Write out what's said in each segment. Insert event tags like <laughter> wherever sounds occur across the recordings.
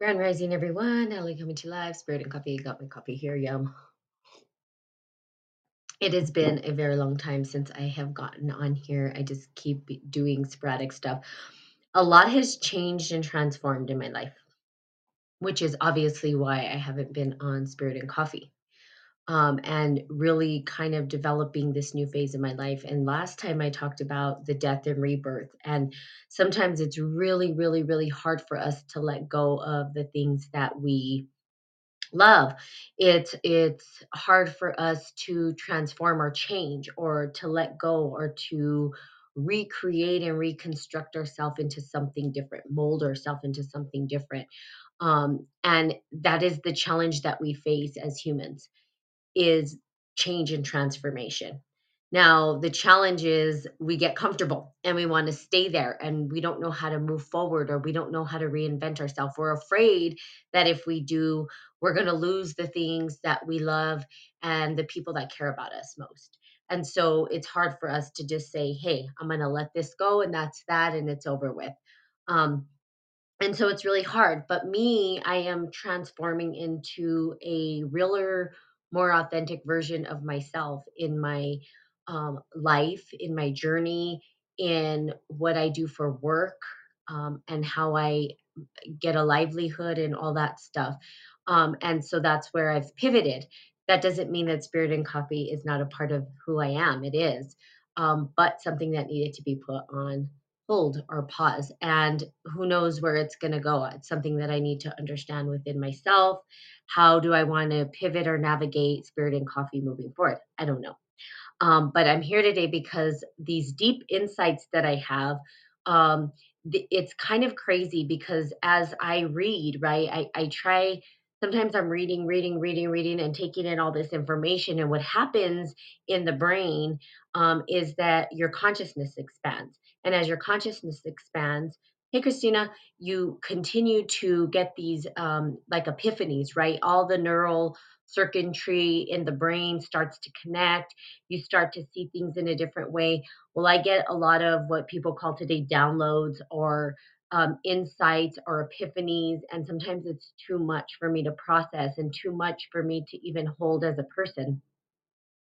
Grand Rising, everyone. Ellie coming to you live. Spirit and coffee. Got my coffee here. Yum. It has been a very long time since I have gotten on here. I just keep doing sporadic stuff. A lot has changed and transformed in my life, which is obviously why I haven't been on Spirit and Coffee. Um, and really kind of developing this new phase in my life. And last time I talked about the death and rebirth. And sometimes it's really, really, really hard for us to let go of the things that we love it's it's hard for us to transform or change or to let go or to recreate and reconstruct ourselves into something different mold ourselves into something different um, and that is the challenge that we face as humans is change and transformation. Now, the challenge is we get comfortable and we want to stay there and we don't know how to move forward or we don't know how to reinvent ourselves. We're afraid that if we do, we're going to lose the things that we love and the people that care about us most. And so it's hard for us to just say, hey, I'm going to let this go and that's that and it's over with. Um, and so it's really hard but me i am transforming into a realer more authentic version of myself in my um, life in my journey in what i do for work um, and how i get a livelihood and all that stuff. Um, and so that's where I've pivoted. That doesn't mean that Spirit and Coffee is not a part of who I am. It is, um, but something that needed to be put on hold or pause. And who knows where it's going to go. It's something that I need to understand within myself. How do I want to pivot or navigate Spirit and Coffee moving forward? I don't know. Um, but I'm here today because these deep insights that I have, um, th- it's kind of crazy because as I read, right, I, I try, sometimes I'm reading, reading, reading, reading, and taking in all this information. And what happens in the brain um, is that your consciousness expands. And as your consciousness expands, hey, Christina, you continue to get these um, like epiphanies, right? All the neural circuitry in the brain starts to connect you start to see things in a different way. Well, I get a lot of what people call today downloads or um, insights or epiphanies, and sometimes it's too much for me to process and too much for me to even hold as a person.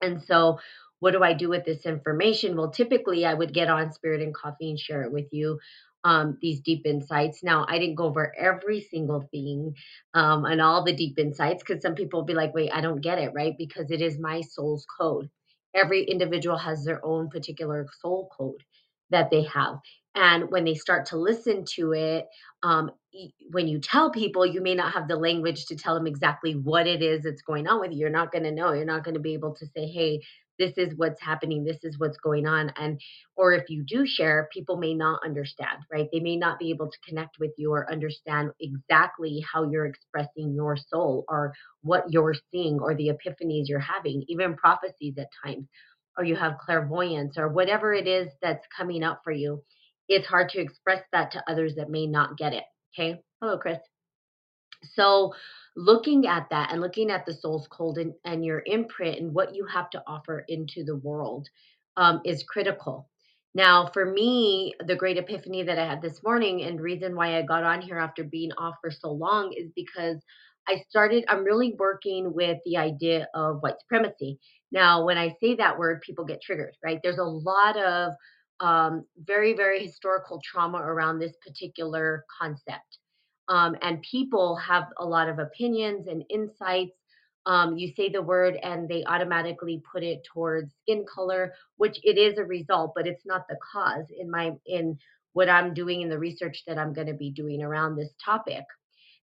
And so, what do I do with this information? Well, typically, I would get on Spirit and Coffee and share it with you. Um, these deep insights. Now, I didn't go over every single thing um, and all the deep insights because some people will be like, wait, I don't get it, right? Because it is my soul's code. Every individual has their own particular soul code that they have. And when they start to listen to it, um, when you tell people, you may not have the language to tell them exactly what it is that's going on with you. You're not going to know. You're not going to be able to say, hey, this is what's happening. This is what's going on. And, or if you do share, people may not understand, right? They may not be able to connect with you or understand exactly how you're expressing your soul or what you're seeing or the epiphanies you're having, even prophecies at times, or you have clairvoyance or whatever it is that's coming up for you it's hard to express that to others that may not get it. Okay. Hello, Chris. So, looking at that and looking at the soul's code and, and your imprint and what you have to offer into the world um, is critical. Now, for me, the great epiphany that I had this morning and reason why I got on here after being off for so long is because I started, I'm really working with the idea of white supremacy. Now, when I say that word, people get triggered, right? There's a lot of um, very, very historical trauma around this particular concept um, and people have a lot of opinions and insights. Um, you say the word and they automatically put it towards skin color, which it is a result, but it's not the cause in my in what I'm doing in the research that I'm going to be doing around this topic.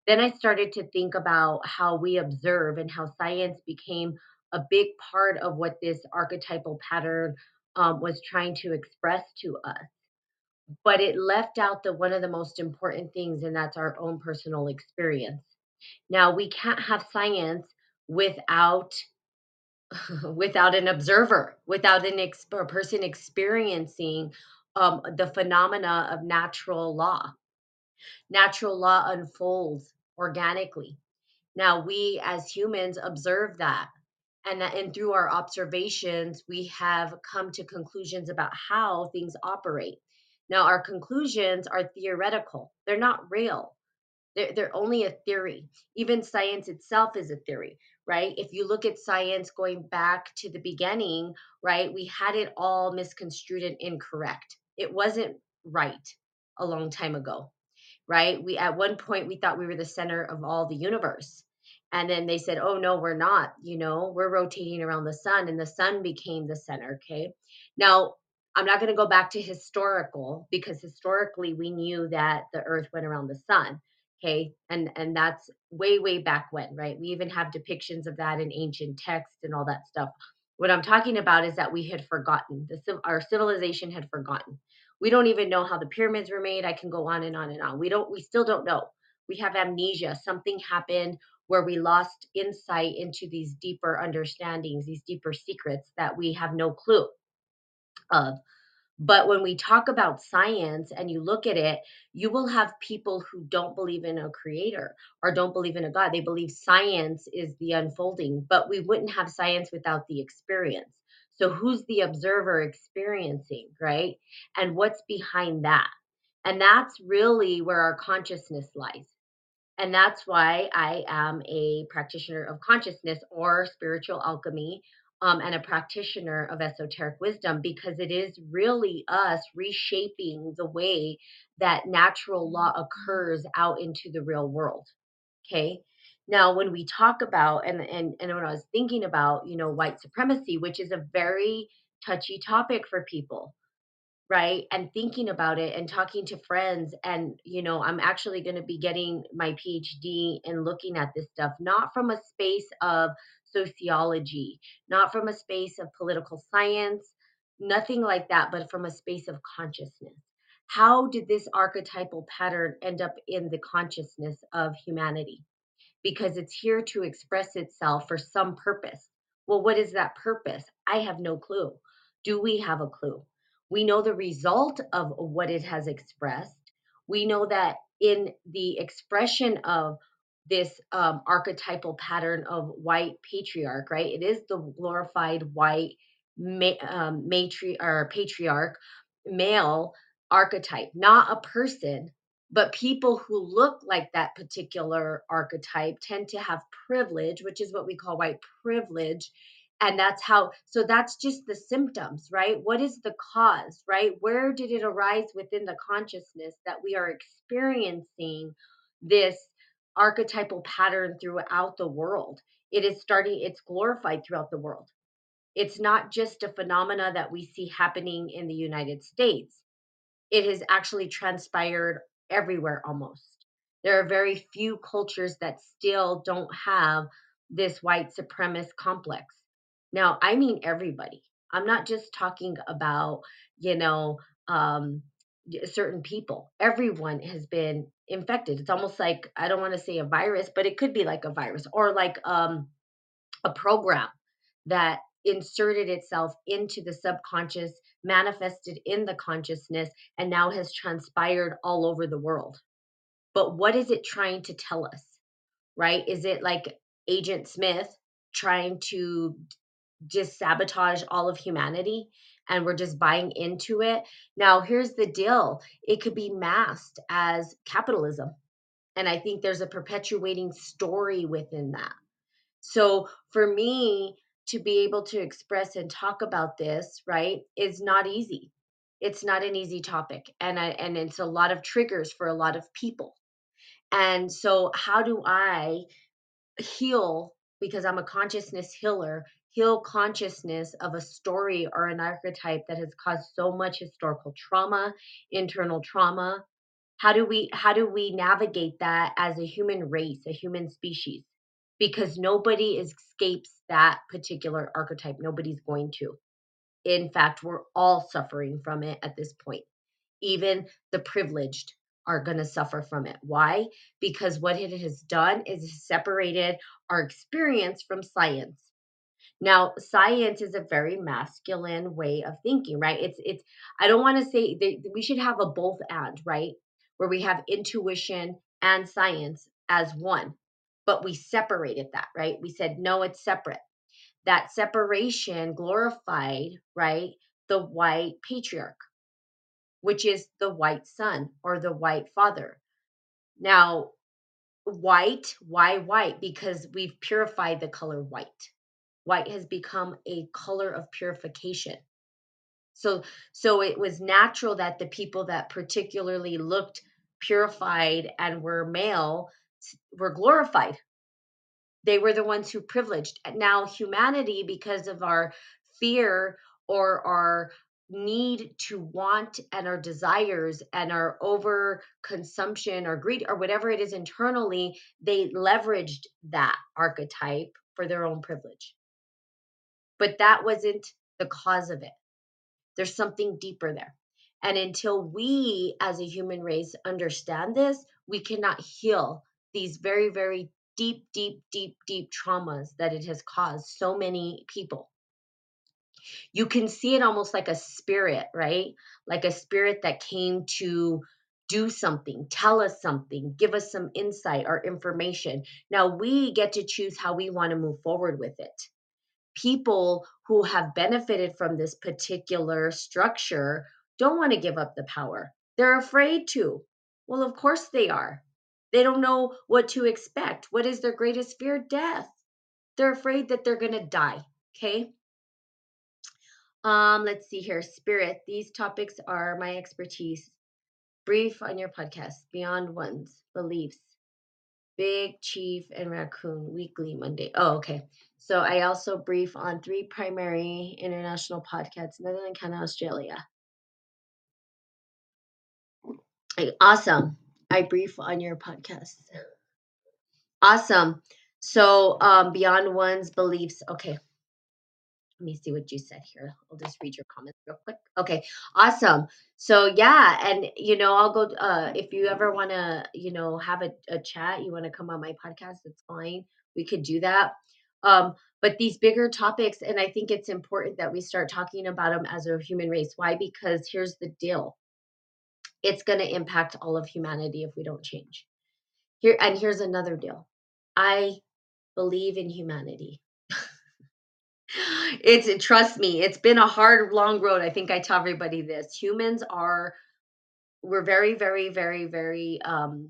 Then I started to think about how we observe and how science became a big part of what this archetypal pattern um, was trying to express to us but it left out the one of the most important things and that's our own personal experience. Now we can't have science without <laughs> without an observer without an ex- a person experiencing um, the phenomena of natural law. Natural law unfolds organically. Now we as humans observe that and that, and through our observations we have come to conclusions about how things operate now our conclusions are theoretical they're not real They're, they're only a theory. Even science itself is a theory, right? If you look at science going back to the beginning, right, we had it all misconstrued and incorrect. It wasn't right a long time ago, right? We at one point we thought we were the center of all the universe. And then they said, "Oh no, we're not. You know, we're rotating around the sun and the sun became the center, okay? Now, I'm not going to go back to historical because historically we knew that the earth went around the sun okay? And and that's way way back when right? We even have depictions of that in ancient texts and all that stuff. What i'm talking about is that we had forgotten the our civilization had forgotten. We don't even know how the pyramids were made. I can go on and on and on. We don't we still don't know. We have amnesia. Something happened where we lost insight into these deeper understandings these deeper secrets that we have no clue of but when we talk about science and you look at it, you will have people who don't believe in a creator or don't believe in a God. They believe science is the unfolding, but we wouldn't have science without the experience. So, who's the observer experiencing, right? And what's behind that? And that's really where our consciousness lies. And that's why I am a practitioner of consciousness or spiritual alchemy um, and a practitioner of esoteric wisdom because it is really us reshaping the way that natural law occurs out into the real world. Okay. Now, when we talk about and and and when I was thinking about, you know, white supremacy, which is a very touchy topic for people, right and thinking about it and talking to friends and you know i'm actually going to be getting my phd and looking at this stuff not from a space of sociology not from a space of political science nothing like that but from a space of consciousness how did this archetypal pattern end up in the consciousness of humanity because it's here to express itself for some purpose. Well, what is that purpose? I have no clue. Do we have a clue? We know the result of what it has expressed. We know that in the expression of this um, archetypal pattern of white patriarch, right? It is the glorified white ma- um, matri- or patriarch male archetype, not a person, but people who look like that particular archetype tend to have privilege, which is what we call white privilege. And that's how, so that's just the symptoms, right? What is the cause, right? Where did it arise within the consciousness that we are experiencing this archetypal pattern throughout the world? It is starting, it's glorified throughout the world. It's not just a phenomena that we see happening in the United States it has actually transpired everywhere almost. There are very few cultures that still don't have this white supremacist complex. Now, I mean everybody. I'm not just talking about, you know, um, certain people. Everyone has been infected. It's almost like I don't want to say a virus, but it could be like a virus or like um, a program that inserted itself into the subconscious, manifested in the consciousness, and now has transpired all over the world. But what is it trying to tell us, right? Is it like Agent Smith trying to just sabotage all of humanity? And we're just buying into it. Now, here's the deal it could be masked as capitalism. And I think there's a perpetuating story within that so for me to be able to express and talk about this, right, is not easy. It's not an easy topic and I and it's a lot of triggers for a lot of people. And so how do I heal because I'm a consciousness healer, heal consciousness of a story or an archetype that has caused so much historical trauma, internal trauma. How do we how do we navigate that as a human race, a human species? because nobody escapes that particular archetype. Nobody's going to. In fact, we're all suffering from it at this point. Even the privileged are going to suffer from it. Why? Because what it has done is separated our experience from science. Now, science is a very masculine way of thinking, right? It's it's I don't want to say that we should have a both and, right? Where we have intuition and science as one but we separated that, right? We said, no, it's separate. That separation glorified, right, the white patriarch, which is the white son or the white father. Now, white why white because we've purified the color white white has become a color of purification. So so it was natural that the people that particularly looked purified and were male were glorified. They were the ones who privileged. Now humanity because of our fear or our need to want and our desires and our over consumption or greed or whatever it is internally they leveraged that archetype for their own privilege but that wasn't the cause of it there's something deeper there and until we as a human race understand this we cannot heal these very very deep deep deep deep traumas that it has caused so many people you can see it almost like a spirit, right? Like a spirit that came to do something, tell us something, give us some insight or information. Now we get to choose how we want to move forward with it. People who have benefited from this particular structure don't want to give up the power. They're afraid to. Well, of course they are. They don't know what to expect. What is their greatest fear? Death. They're afraid that they're going to die. Okay. Um, let's see here. Spirit. These topics are my expertise. Brief on your podcast. Beyond ones. Beliefs. Big Chief and Raccoon weekly Monday. Oh, okay. So I also brief on three primary international podcasts, Netherlands, Canada, Australia. Awesome. I brief on your podcast. Awesome. So um beyond one's beliefs. Okay let me see what you said here. I'll just read your comments real quick. Okay, awesome. So yeah, and you know, I'll go. Uh, if you ever want to, you know, have a, a chat, you want to come on my podcast, it's fine. We could do that. Um, but these bigger topics, and I think it's important that we start talking about them as a human race. Why? Because here's the deal: it's going to impact all of humanity if we don't change. Here, and here's another deal: I believe in humanity it's trust me, it's been a hard, long road. I think I tell everybody this. Humans are we're very, very, very, very um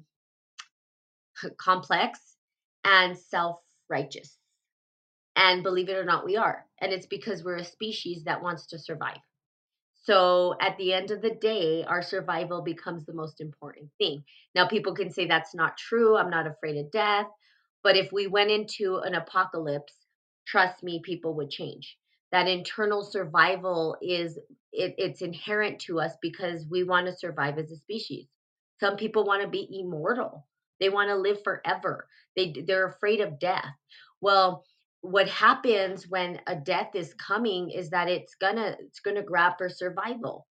complex and self-righteous. And believe it or not, we are. And it's because we're a species that wants to survive. So at the end of the day, our survival becomes the most important thing. Now, people can say that's not true. I'm not afraid of death. But if we went into an apocalypse trust me, people would change. That internal survival is it, it's inherent to us because we want to survive as a species. Some people want to be immortal. They want to live forever. They they're afraid of death. Well, what happens when a death is coming is that it's gonna it's gonna grab for survival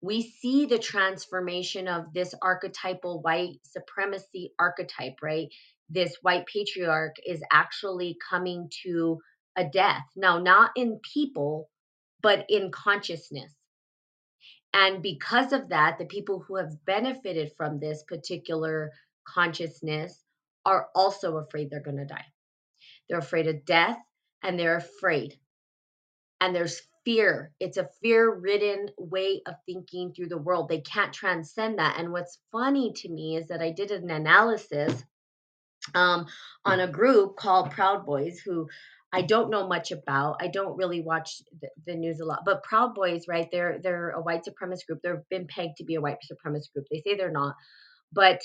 we see the transformation of this archetypal white supremacy archetype right this white patriarch is actually coming to a death. Now, not in people, but in consciousness. And because of that, the people who have benefited from this particular consciousness are also afraid they're going to die. They're afraid of death and they're afraid. And there's fear. It's a fear ridden way of thinking through the world. They can't transcend that. And what's funny to me is that I did an analysis um, on a group called Proud Boys who I don't know much about. I don't really watch the, the, news a lot. But Proud Boys, right? They're they're a white supremacist group. They've been pegged to be a white supremacist group. They say they're not, but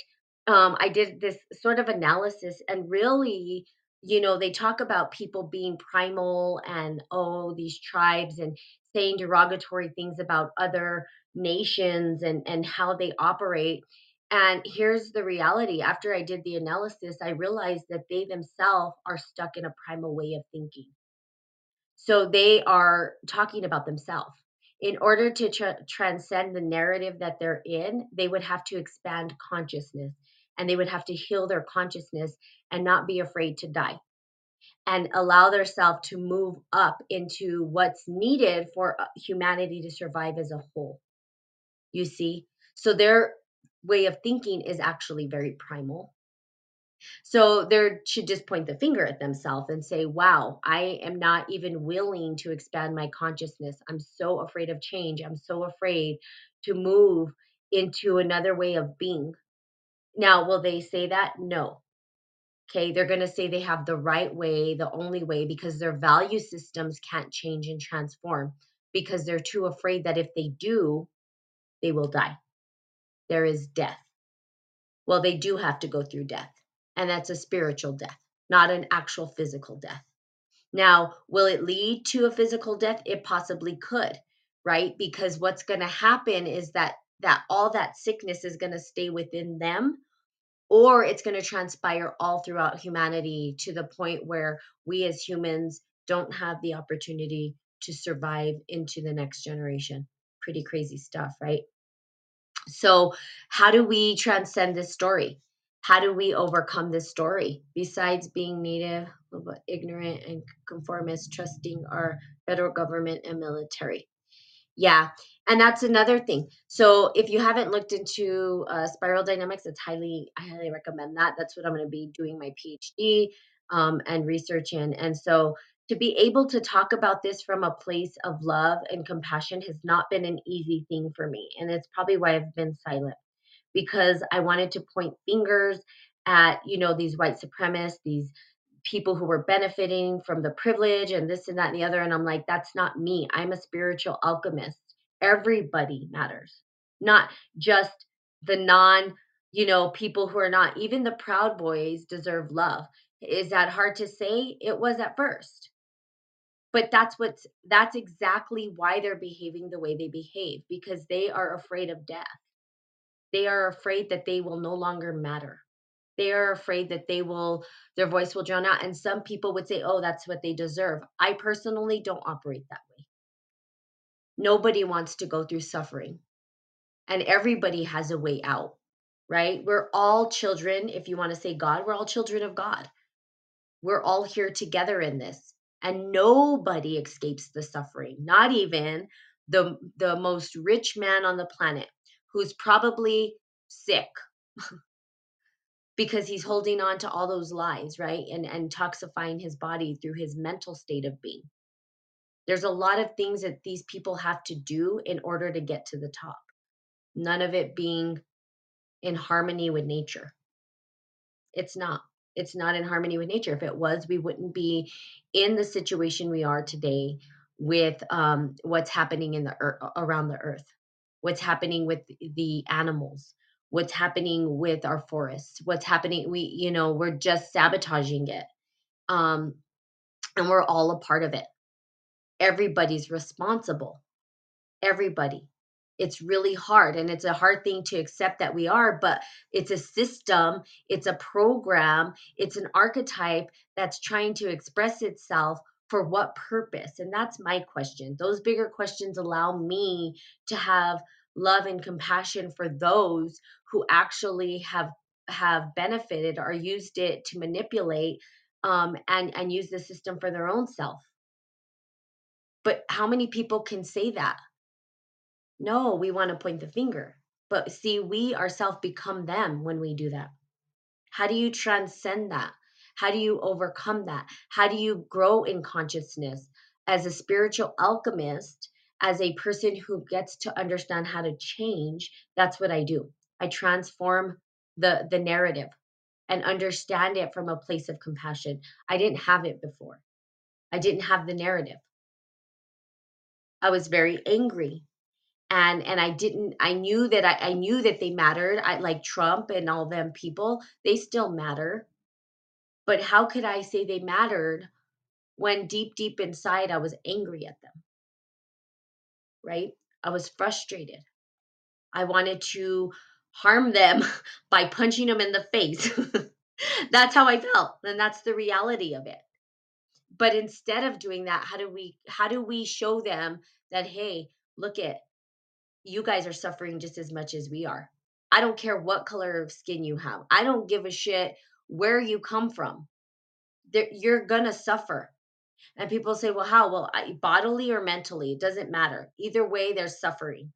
um, I did this sort of analysis, and really, you know, they talk about people being primal and oh, these tribes and saying derogatory things about other nations and and how they operate and here's the reality after I did the analysis, I realized that they themselves are stuck in a primal way of thinking. So they are talking about themselves. In order to tra- transcend the narrative that they're in, they would have to expand consciousness and they would have to heal their consciousness and not be afraid to die and allow themselves to move up into what's needed for uh, humanity to survive as a whole. You see? So they're way of thinking is actually very primal. So they should just point the finger at themselves and say, wow, I am not even willing to expand my consciousness. I'm so afraid of change. I'm so afraid to move into another way of being. Now, will they say that? No. Okay, they're going to say they have the right way, the only way, because their value systems can't change and transform because they're too afraid that if they do, they will die. There is death. Well, they do have to go through death, and that's a spiritual death, not an actual physical death. Now, will it lead to a physical death? It possibly could, right? Because what's going to happen is that that all that sickness is going to stay within them or it's going to transpire all throughout humanity to the point where we as humans don't have the opportunity to survive into the next generation. Pretty crazy stuff, right? So, how do we transcend this story? How do we overcome this story besides being native, ignorant, and conformist, trusting our federal government and military? Yeah, and that's another thing. So if you haven't looked into uh, spiral dynamics, it's highly I highly recommend that. That's what I'm going to be doing my PhD um, and research in. And so to be able to talk about this from a place of love and compassion has not been an easy thing for me, and it's probably why I've been silent because I wanted to point fingers at you know these white supremacists, these people who were benefiting from the privilege and this and that and the other. And I'm like, that's not me. I'm a spiritual alchemist. Everybody matters, not just the non, you know, people who are not. Even the Proud Boys deserve love. Is that hard to say? It was at first. But that's what's that's exactly why they're behaving the way they behave because they are afraid of death. They are afraid that they will no longer matter. They're afraid that they will their voice will drown out and some people would say oh that's what they deserve. I personally don't operate that way. Nobody wants to go through suffering and everybody has a way out right? We're all children if you want to say god we're all children of god. We're all here together in this and nobody escapes the suffering not even the the most rich man on the planet who's probably sick <laughs> because he's holding on to all those lies, right? And and toxifying his body through his mental state of being. There's a lot of things that these people have to do in order to get to the top. None of it being in harmony with nature. It's not. It's not in harmony with nature. If it was, we wouldn't be in the situation we are today with um, what's happening in the earth, around the earth, what's happening with the animals, what's happening with our forests what's happening we you know we're just sabotaging it um and we're all a part of it. Everybody's responsible. Everybody it's really hard and it's a hard thing to accept that we are but it's a system it's a program it's an archetype that's trying to express itself for what purpose and that's my question those bigger questions allow me to have love and compassion for those who actually have have benefited or used it to manipulate um, and and use the system for their own self. But how many people can say that? No, we want to point the finger. But see, we ourselves become them when we do that. How do you transcend that? How do you overcome that? How do you grow in consciousness as a spiritual alchemist? as a person who gets to understand how to change, that's what I do. I transform the the narrative and understand it from a place of compassion. I didn't have it before. I didn't have the narrative. I was very angry and and I didn't I knew that I, I knew that they mattered. I like Trump and all them people, they still matter. But how could I say they mattered when deep, deep inside I was angry at them? right? I was frustrated. I wanted to harm them <laughs> by punching them in the face. <laughs> that's how I felt. And that's the reality of it. But instead of doing that, how do we how do we show them that hey, look at you guys are suffering just as much as we are. I don't care what color of skin you have. I don't give a shit where you come from. You're going to suffer. And people say, well, how? Well, bodily or mentally, it doesn't matter. Either way, there's suffering.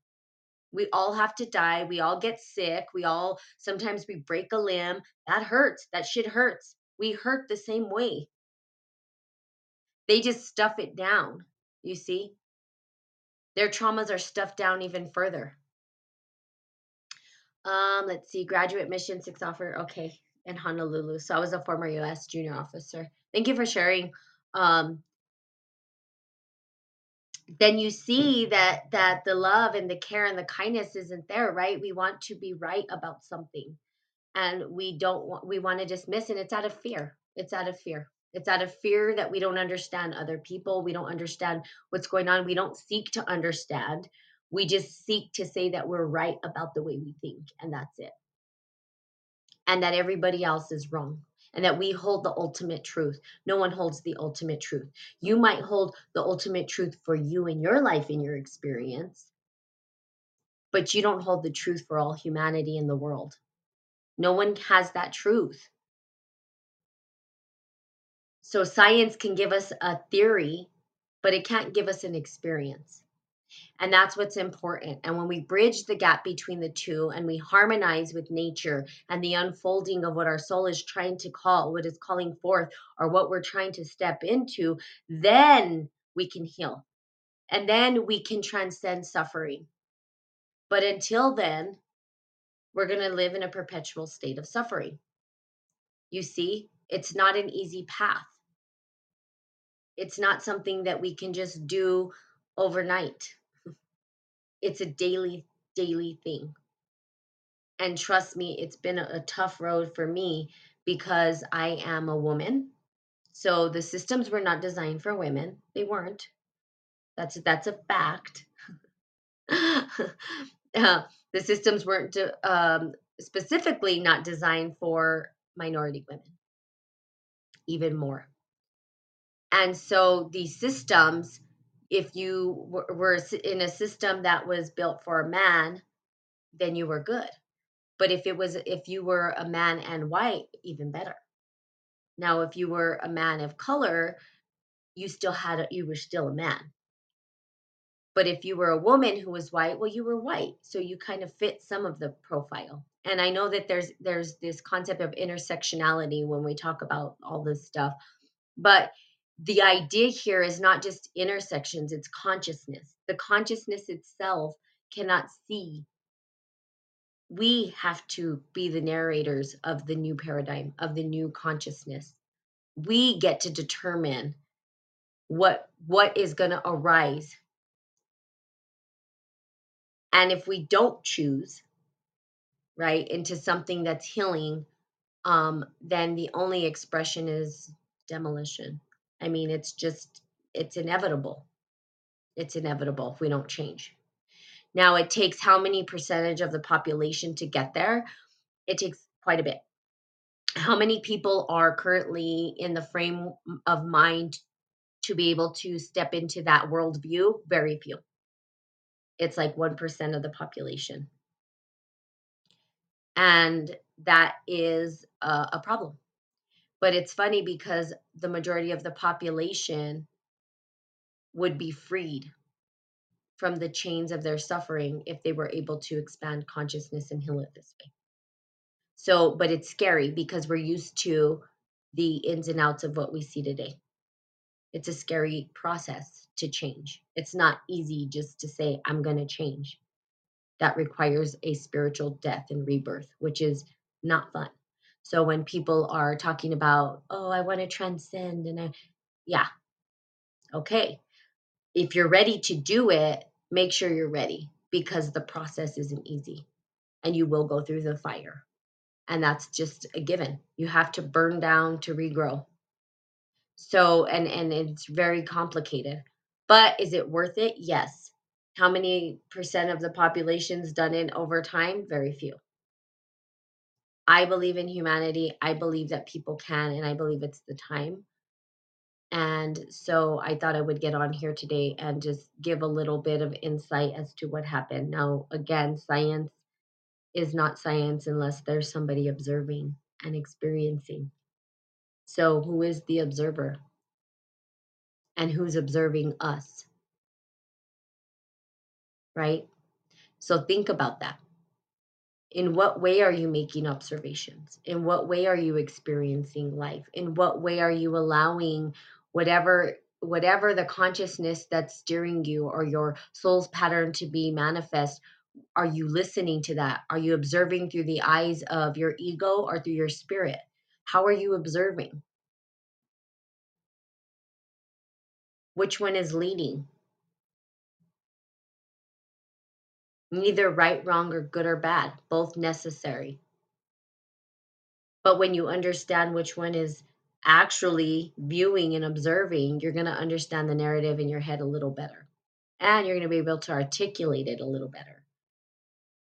We all have to die. We all get sick. We all, sometimes we break a limb. That hurts. That shit hurts. We hurt the same way. They just stuff it down. You see? Their traumas are stuffed down even further. Um, let's see, graduate mission six offer. Okay. in Honolulu. So I was a former U.S. junior officer. Thank you for sharing. Um, then you see that that the love and the care and the kindness isn't there, right? We want to be right about something, and we don't want we want to dismiss, and it's out of fear. It's out of fear. It's out of fear that we don't understand other people. We don't understand what's going on. We don't seek to understand. We just seek to say that we're right about the way we think, and that's it. And that everybody else is wrong, and that we hold the ultimate truth. No one holds the ultimate truth. You might hold the ultimate truth for you in your life, in your experience, but you don't hold the truth for all humanity in the world. No one has that truth. So science can give us a theory, but it can't give us an experience. And that's what's important. And when we bridge the gap between the two and we harmonize with nature and the unfolding of what our soul is trying to call, what is calling forth, or what we're trying to step into, then we can heal. And then we can transcend suffering. But until then, we're going to live in a perpetual state of suffering. You see, it's not an easy path. It's not something that we can just do overnight. It's a daily, daily thing. And trust me, it's been a, a tough road for me because I am a woman. So the systems were not designed for women. They weren't. That's that's a fact. <laughs> uh, the systems weren't de- um, specifically not designed for minority women. Even more. And so these systems, if you were in a system that was built for a man, then you were good. But if it was if you were a man and white, even better. Now, if you were a man of color, you still had a, you were still a man. But if you were a woman who was white, well, you were white, so you kind of fit some of the profile. And I know that there's there's this concept of intersectionality when we talk about all this stuff, but the idea here is not just intersections, it's consciousness. The consciousness itself cannot see. We have to be the narrators of the new paradigm, of the new consciousness. We get to determine what what is going to arise. And if we don't choose, right, into something that's healing, um, then the only expression is demolition I mean, it's just, it's inevitable. It's inevitable if we don't change. Now, it takes how many percentage of the population to get there? It takes quite a bit. How many people are currently in the frame of mind to be able to step into that worldview? Very few. It's like 1% of the population. And that is a, a problem but it's funny because the majority of the population would be freed from the chains of their suffering if they were able to expand consciousness and heal it this way. So, but it's scary because we're used to the ins and outs of what we see today. It's a scary process to change. It's not easy just to say, I'm going to change. That requires a spiritual death and rebirth, which is not fun. So when people are talking about, oh, I want to transcend, and I, yeah, okay. If you're ready to do it, make sure you're ready because the process isn't easy and you will go through the fire. And that's just a given. You have to burn down to regrow. So, and and it's very complicated. But is it worth it? Yes. How many percent of the population's done it over time? Very few. I believe in humanity. I believe that people can, and I believe it's the time. And so I thought I would get on here today and just give a little bit of insight as to what happened. Now, again, science is not science unless there's somebody observing and experiencing. So, who is the observer? And who's observing us? Right? So, think about that in what way are you making observations in what way are you experiencing life in what way are you allowing whatever whatever the consciousness that's steering you or your soul's pattern to be manifest are you listening to that? Are you observing through the eyes of your ego or through your spirit? How are you observing? Which one is leading? Neither right, wrong, or good or bad, both necessary. But when you understand which one is actually viewing and observing, you're going to understand the narrative in your head a little better. And you're going to be able to articulate it a little better.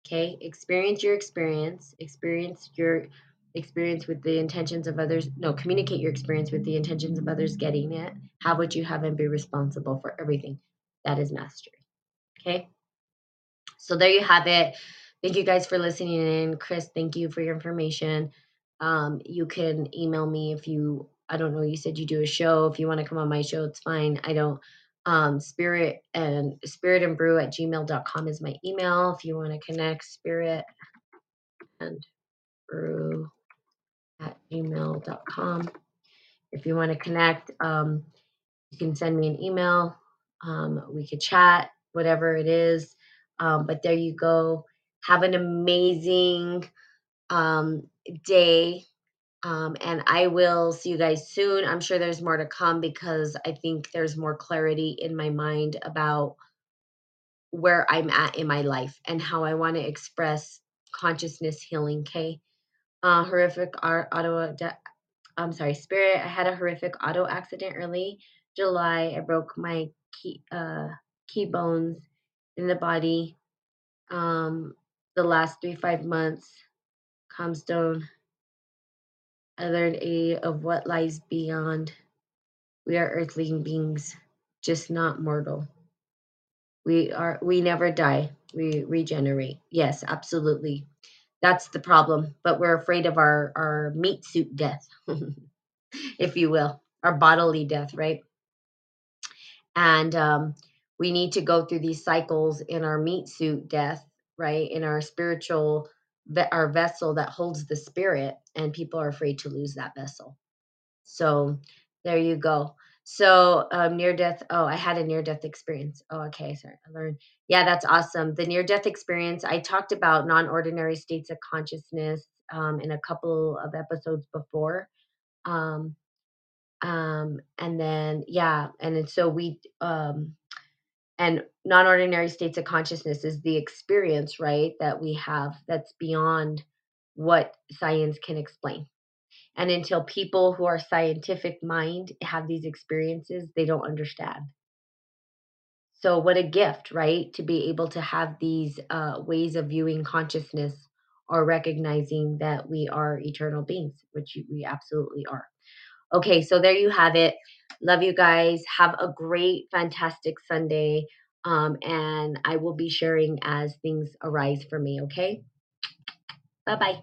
Okay? Experience your experience, experience your experience with the intentions of others. No, communicate your experience with the intentions of others getting it. Have what you have and be responsible for everything. That is mastery. Okay? So there you have it. Thank you guys for listening in. Chris, thank you for your information. Um, you can email me if you, I don't know, you said you do a show. If you want to come on my show, it's fine. I don't. Um, spirit and spirit and brew at gmail.com is my email. If you want to connect, spirit and brew at gmail.com. If you want to connect, um, you can send me an email. Um, we could chat, whatever it is. Um, but there you go. Have an amazing um, day. Um, and I will see you guys soon. I'm sure there's more to come because I think there's more clarity in my mind about where I'm at in my life and how I want to express consciousness healing. Okay. Uh, horrific auto, I'm sorry, spirit. I had a horrific auto accident early July. I broke my key, uh, key bones in the body. Um, the last three, five months, Comstone I learned a of what lies beyond. We are earthly beings, just not mortal. We are we never die. We regenerate. Yes, absolutely. That's the problem. But we're afraid of our our meat suit death, <laughs> if you will, our bodily death, right? And um, we need to go through these cycles in our meat suit death, right? In our spiritual our vessel that holds the spirit and people are afraid to lose that vessel. So there you go. So um, near death oh i had a near death experience. Oh okay sorry i learned. Yeah that's awesome. The near death experience i talked about non-ordinary states of consciousness um, in a couple of episodes before. Um, um, and then yeah and so we um, and non-ordinary states of consciousness is the experience right that we have that's beyond what science can explain. And until people who are scientific mind have these experiences they don't understand. So what a gift right to be able to have these uh, ways of viewing consciousness or recognizing that we are eternal beings which we absolutely are. Okay, so there you have it. Love you guys. Have a great, fantastic Sunday. Um, and I will be sharing as things arise for me. Okay. Bye bye.